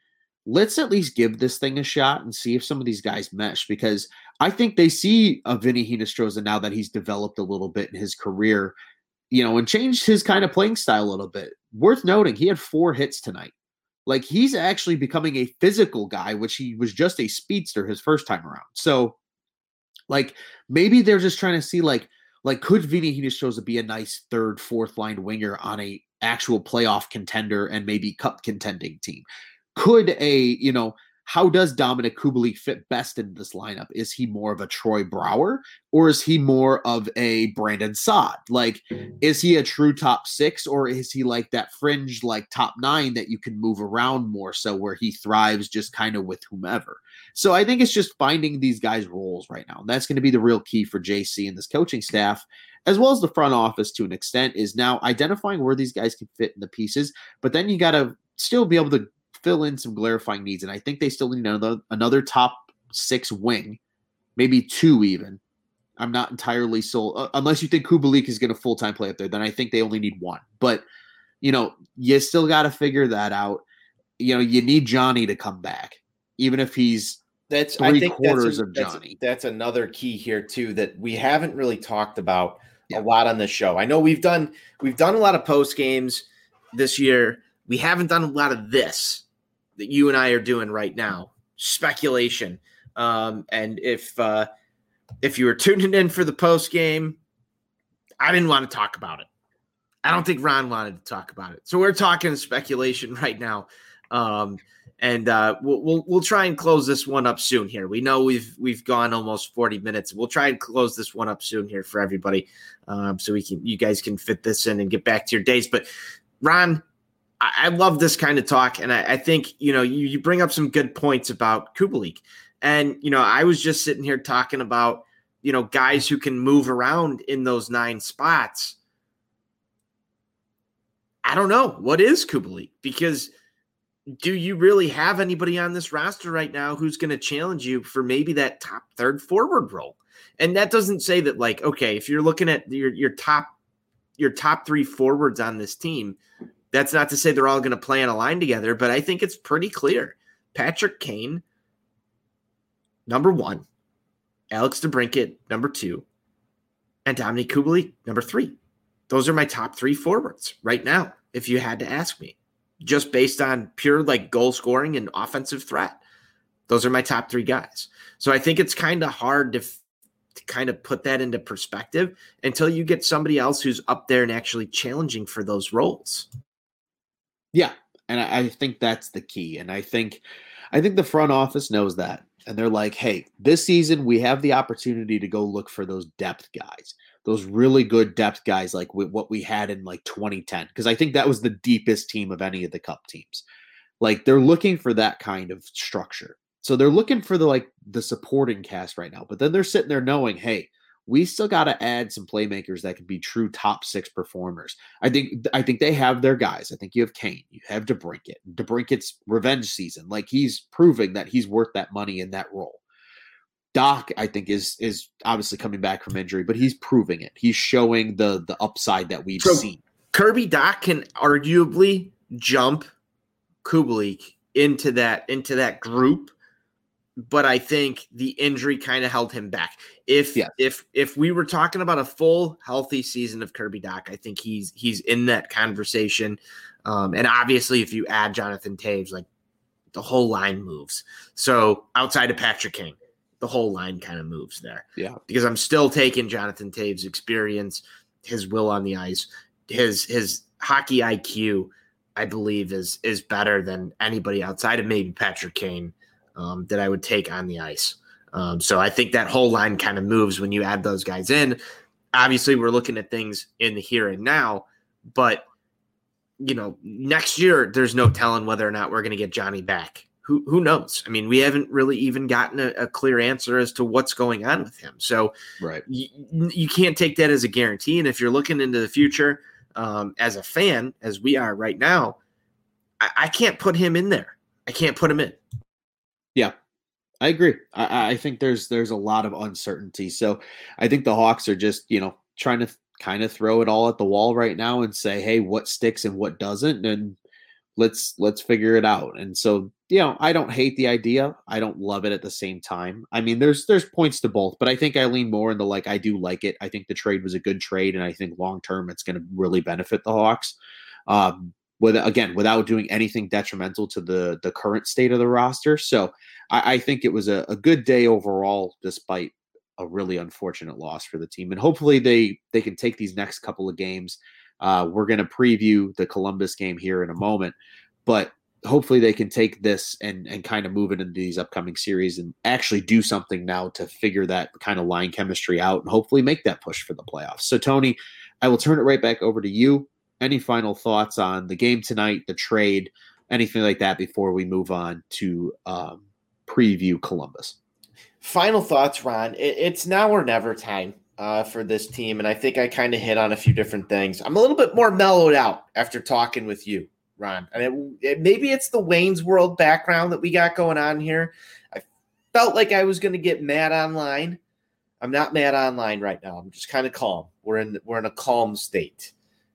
let's at least give this thing a shot and see if some of these guys mesh because I think they see a Vinny Hinostroza now that he's developed a little bit in his career, you know, and changed his kind of playing style a little bit. Worth noting, he had four hits tonight. Like he's actually becoming a physical guy, which he was just a speedster his first time around. So, like maybe they're just trying to see like like could Vinny to be a nice third, fourth line winger on a actual playoff contender and maybe cup contending team? Could a you know how does Dominik Kubalik fit best in this lineup? Is he more of a Troy Brouwer or is he more of a Brandon Saad? Like, is he a true top six or is he like that fringe, like top nine that you can move around more so where he thrives just kind of with whomever? So I think it's just finding these guys' roles right now. That's going to be the real key for JC and this coaching staff as well as the front office to an extent, is now identifying where these guys can fit in the pieces. But then you got to still be able to fill in some clarifying needs. And I think they still need another another top six wing, maybe two even. I'm not entirely sold uh, unless you think Kubalik is going to full time play up there. Then I think they only need one. But you know, you still got to figure that out. You know, you need Johnny to come back, even if he's that's three I think quarters a, of Johnny. That's, that's, another key here too that we haven't really talked about yeah. a lot on the show. I know we've done we've done a lot of post games this year. We haven't done a lot of this that you and I are doing right now, speculation. Um, and if uh, if you were tuning in for the post game, I didn't want to talk about it. I don't think Ron wanted to talk about it. So we're talking speculation [LAUGHS] right now. Um, and uh, we'll, we'll, we'll try and close this one up soon here. We know we've we've gone almost forty minutes. We'll try and close this one up soon here for everybody, um, so we can you guys can fit this in and get back to your days. But Ron, I, love this kind of talk, and I, I think you know you, you bring up some good points about Kubalik, and you know I was just sitting here talking about you know guys who can move around in those nine spots. I don't know what is Kubalik because do you really have anybody on this roster right now who's going to challenge you for maybe that top third forward role? And that doesn't say that like okay, if you're looking at your your top your top three forwards on this team, that's not to say they're all going to play on a line together, but I think it's pretty clear. Patrick Kane, number one, Alex DeBrincat, number two, and Dominik Kubalik, number three. Those are my top three forwards right now, if you had to ask me, just based on pure like goal scoring and offensive threat. Those are my top three guys. So I think it's kind of hard to, f- to kind of put that into perspective until you get somebody else who's up there and actually challenging for those roles. Yeah, and I, I think that's the key. And I think, I think the front office knows that, and they're like, "Hey, this season we have the opportunity to go look for those depth guys. those really good depth guys like what we had in like 2010 because I think that was the deepest team of any of the cup teams. Like they're looking for that kind of structure. So they're looking for the like the supporting cast right now. But then they're sitting there knowing, hey, we still got to add some playmakers that can be true top six performers. I think I think they have their guys. I think you have Kane, you have DeBrincat. DeBrincat's revenge season, like he's proving that he's worth that money in that role. Dach, I think, is is obviously coming back from injury, but he's proving it. He's showing the the upside that we've so seen. Kirby Dach can arguably jump Kubalik into that into that group but I think the injury kind of held him back. If yeah. if if we were talking about a full healthy season of Kirby Dach, I think he's he's in that conversation. Um, and obviously, if you add Jonathan Toews, like the whole line moves. So outside of Patrick Kane, the whole line kind of moves there. Yeah, because I'm still taking Jonathan Toews' experience, his will on the ice, his his hockey IQ. I believe is is better than anybody outside of maybe Patrick Kane um, that I would take on the ice. Um, so I think that whole line kind of moves when you add those guys in. Obviously, we're looking at things in the here and now, but you know, next year there's no telling whether or not we're going to get Johnny back. Who who knows? I mean, we haven't really even gotten a, a clear answer as to what's going on with him. So, right, you, you can't take that as a guarantee. And if you're looking into the future um, as a fan, as we are right now, I, I can't put him in there. I can't put him in. I agree. I, I, think there's there's a lot of uncertainty. So I think the Hawks are just you know trying to kind of throw it all at the wall right now and say, hey, what sticks and what doesn't, and let's let's figure it out. And so you know, I don't hate the idea. I don't love it at the same time. I mean, there's there's points to both, but I think I lean more into like I do like it. I think the trade was a good trade, and I think long term it's going to really benefit the Hawks. Um, with again without doing anything detrimental to the the current state of the roster. So I, I think it was a, a, good day overall, despite a really unfortunate loss for the team. And hopefully they they can take these next couple of games. Uh, we're going to preview the Columbus game here in a moment, but hopefully they can take this and and kind of move it into these upcoming series and actually do something now to figure that kind of line chemistry out and hopefully make that push for the playoffs. So Tony, I will turn it right back over to you any final thoughts on the game tonight, the trade, anything like that before we move on to um, preview Columbus? Final thoughts, Ron. It, it's now or never time uh, for this team. And I think I kind of hit on a few different things. I'm a little bit more mellowed out after talking with you, Ron. And it, maybe it's the Wayne's World background that we got going on here. I felt like I was going to get mad online. I'm not mad online right now. I'm just kind of calm. We're in we're in a calm state.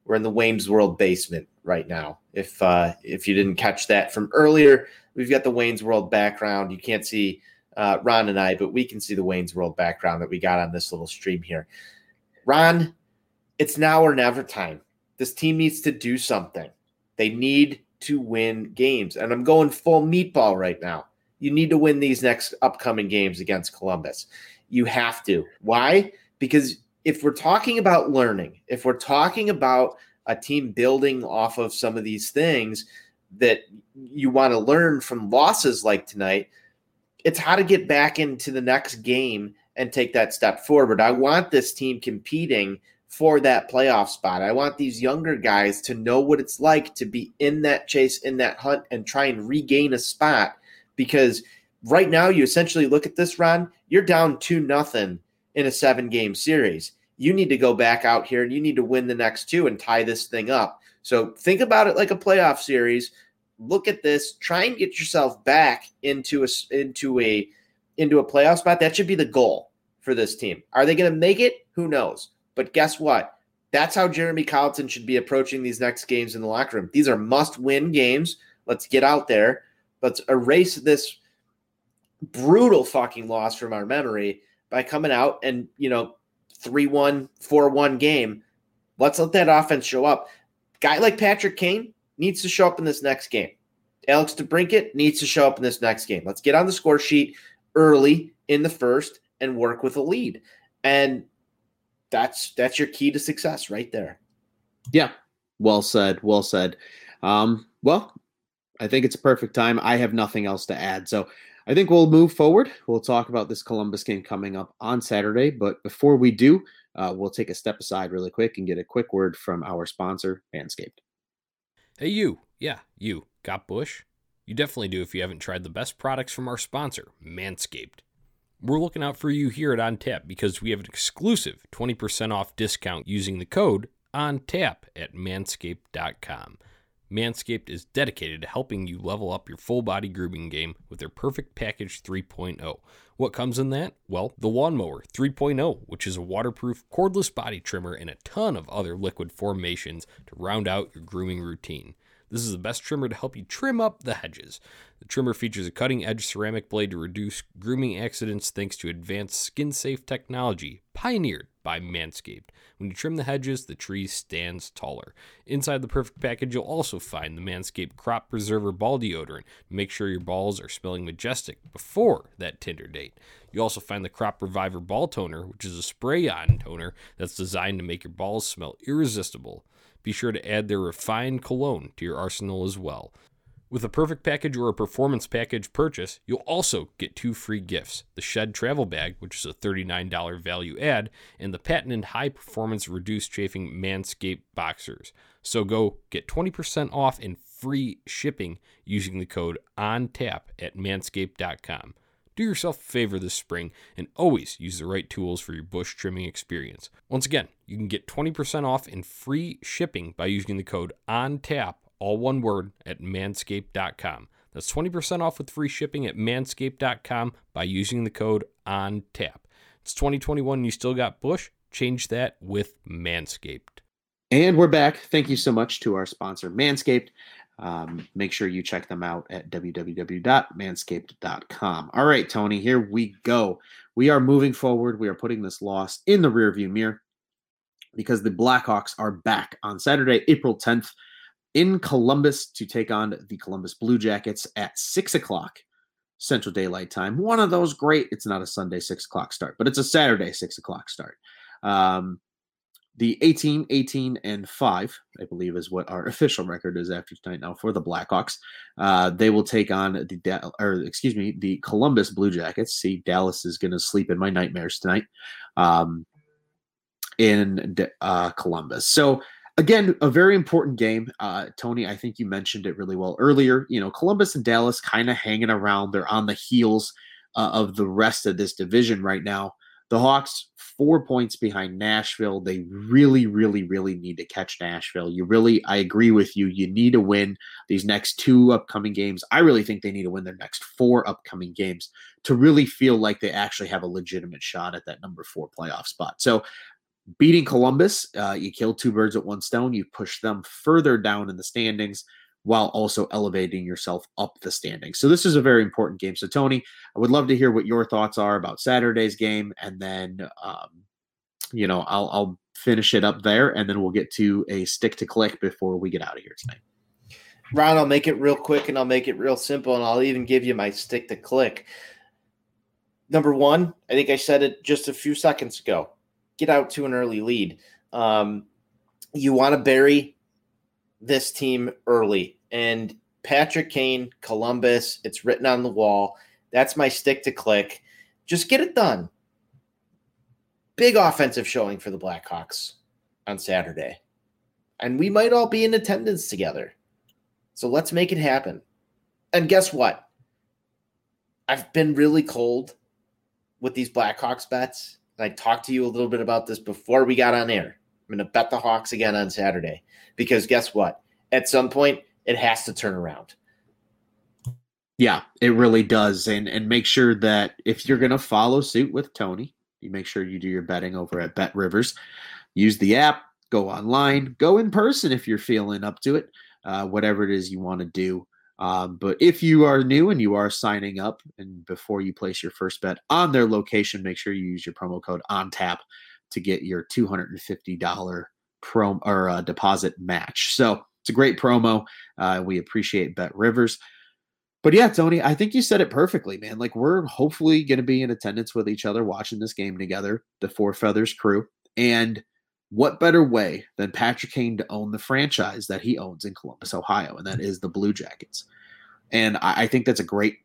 We're in the Wayne's World basement right now. If uh, if you didn't catch that from earlier, we've got the Wayne's World background. You can't see uh, Ron and I, but we can see the Wayne's World background that we got on this little stream here. Ron, it's now or never time. This team needs to do something. They need to win games, and I'm going full meatball right now. You need to win these next upcoming games against Columbus. You have to. Why? Because if we're talking about learning, if we're talking about a team building off of some of these things that you want to learn from losses like tonight, it's how to get back into the next game and take that step forward. I want this team competing for that playoff spot. I want these younger guys to know what it's like to be in that chase, in that hunt, and try and regain a spot. Because right now, you essentially look at this run, you're down two nothing in a seven game series you need to go back out here and you need to win the next two and tie this thing up. So think about it like a playoff series. Look at this. Try and get yourself back into a into a into a playoff spot. That should be the goal for this team. Are they going to make it? Who knows? But guess what? That's how Jeremy Colliton should be approaching these next games in the locker room. These are must-win games. Let's get out there. Let's erase this brutal fucking loss from our memory by coming out and you know 3 1, 4 1 game. Let's let that offense show up. Guy like Patrick Kane needs to show up in this next game. Alex DeBrincat needs to show up in this next game. Let's get on the score sheet early in the first and work with a lead. And that's that's your key to success right there. Yeah. Well said. Well said. Um, well, I think it's a perfect time. I have nothing else to add. So I think we'll move forward. We'll talk about this Columbus game coming up on Saturday. But before we do, uh, we'll take a step aside really quick and get a quick word from our sponsor, Manscaped. Hey, you. Yeah, you. Got Bush? You definitely do if you haven't tried the best products from our sponsor, Manscaped. We're looking out for you here at On Tap because we have an exclusive 20% off discount using the code ON TAP at manscaped.com. Manscaped is dedicated to helping you level up your full body grooming game with their Perfect Package 3.0. What comes in that? Well, the Lawnmower 3.0, which is a waterproof, cordless body trimmer and a ton of other liquid formations to round out your grooming routine. This is the best trimmer to help you trim up the hedges. The trimmer features a cutting edge ceramic blade to reduce grooming accidents thanks to advanced skin safe technology pioneered by Manscaped. When you trim the hedges, the tree stands taller. Inside the perfect package, you'll also find the Manscaped Crop Preserver Ball Deodorant to make sure your balls are smelling majestic before that Tinder date. You also find the Crop Reviver Ball Toner, which is a spray on toner that's designed to make your balls smell irresistible be sure to add their refined cologne to your arsenal as well. With a perfect package or a performance package purchase, you'll also get two free gifts the Shed Travel Bag, which is a $39 value add, and the patented high performance reduced chafing Manscaped Boxers. So go get 20% off and free shipping using the code ONTAP at manscaped.com. Do yourself a favor this spring and always use the right tools for your bush trimming experience. Once again, you can get 20% off and free shipping by using the code ONTAP, all one word, at manscaped.com. That's 20% off with free shipping at manscaped.com by using the code ONTAP. It's 2021 and you still got bush? Change that with Manscaped. And we're back. Thank you so much to our sponsor, Manscaped. Um, make sure you check them out at www.manscaped.com. All right, Tony, here we go. We are moving forward. We are putting this loss in the rearview mirror because the Blackhawks are back on Saturday, April 10th in Columbus to take on the Columbus Blue Jackets at 6 o'clock Central Daylight Time. One of those great, it's not a Sunday 6 o'clock start, but it's a Saturday 6 o'clock start. Um, the 18, 18, and 5, I believe, is what our [LAUGHS] official record is after tonight now for the Blackhawks. Uh, they will take on the, da- or excuse me, the Columbus Blue Jackets. See, Dallas is going to sleep in my nightmares tonight um, in uh, Columbus. So, again, a very important game. Uh, Tony, I think you mentioned it really well earlier. You know, Columbus and Dallas kind of hanging around. They're on the heels uh, of the rest of this division right now. The Hawks, four points behind Nashville. They really, really, really need to catch Nashville. You really, I agree with you. You need to win these next two upcoming games. I really think they need to win their next four upcoming games to really feel like they actually have a legitimate shot at that number four playoff spot. So, beating Columbus, uh, you kill two birds with one stone. You push them further down in the standings while also elevating yourself up the standings. So this is a very important game. So Tony, I would love to hear what your thoughts are about Saturday's game, and then um, you know I'll I'll finish it up there, and then we'll get to a stick to click before we get out of here tonight. Ron, I'll make it real quick and I'll make it real simple, and I'll even give you my stick to click. Number one, I think I said it just a few seconds ago. Get out to an early lead. Um, you want to bury this team early and Patrick Kane, Columbus, it's written on the wall. That's my stick to click. Just get it done. Big offensive showing for the Blackhawks on Saturday. And we might all be in attendance together. So let's make it happen. And guess what? I've been really cold with these Blackhawks bets. And I talked to you a little bit about this before we got on air. I'm going to bet the Hawks again on Saturday because guess what? At some point, it has to turn around. Yeah, it really does. And and make sure that if you're gonna follow suit with Tony, you make sure you do your betting over at Bet Rivers. Use the app, go online, go in person if you're feeling up to it. Uh, whatever it is you want to do. Um, but if you are new and you are signing up, and before you place your first bet on their location, make sure you use your promo code on tap to get your $250 pro or uh, deposit match. So it's a great promo. Uh, we appreciate Bet Rivers. But yeah, Tony, I think you said it perfectly, man. Like we're hopefully going to be in attendance with each other watching this game together, the Four Feathers crew. And what better way than Patrick Kane to own the franchise that he owns in Columbus, Ohio, and that is the Blue Jackets. And I, I think that's a great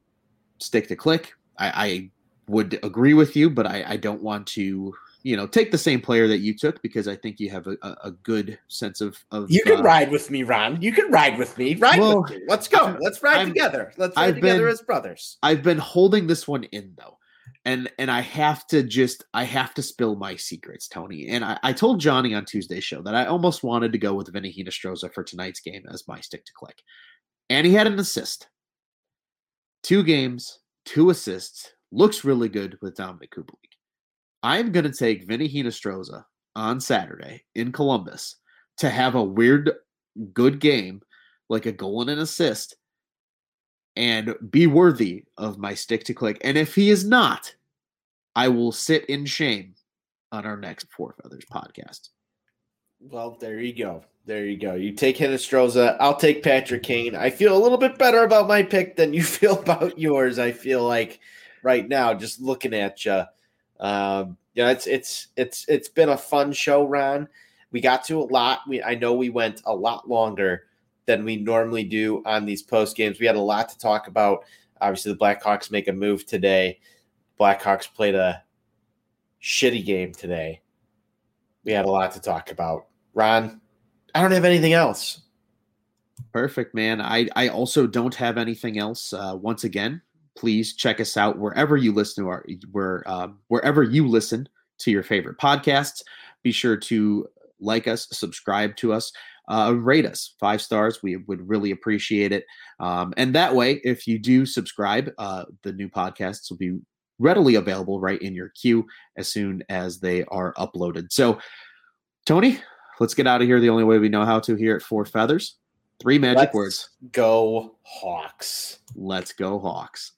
stick to click. I, I would agree with you, but I, I don't want to you know, take the same player that you took because I think you have a, a, a good sense of of. You can uh, ride with me, Ron. You can ride with me. Ride Well, with me. Let's go. Let's ride I'm- together. Let's ride I've together been- as brothers. I've been holding this one in though. And and I have to just I have to spill my secrets, Tony. And I, I told Johnny on Tuesday's show that I almost wanted to go with Vinny Hinostroza for tonight's game as my stick to click. And he had an assist. Two games, two assists. Looks really good with Dominik Kubalik. I'm gonna take Vinny Hinostroza on Saturday in Columbus to have a weird good game, like a goal and an assist, and be worthy of my stick to click. And if he is not, I will sit in shame on our next Four Feathers podcast. Well, there you go. There you go. You take Hinostroza. I'll take Patrick Kane. I feel a little bit better about my pick than you [LAUGHS] feel about yours. I feel like right now, just looking at you, um, yeah, it's it's it's it's been a fun show, Ron. We got to a lot. We I know we went a lot longer than we normally do on these post games. We had a lot to talk about. Obviously, the Blackhawks make a move today. Blackhawks played a shitty game today. We had a lot to talk about. Ron, I don't have anything else. Perfect, man. I, I also don't have anything else. Uh, once again, please check us out wherever you listen to our where um, wherever you listen to your favorite podcasts. Be sure to like us, subscribe to us, uh, rate us five stars. We would really appreciate it. Um, and that way, if you do subscribe, uh, the new podcasts will be readily available right in your queue as soon as they are uploaded. So, Tony, let's get out of here the only way we know how to here at Four Feathers. Three magic Let's words. Go Hawks. Let's go, Hawks.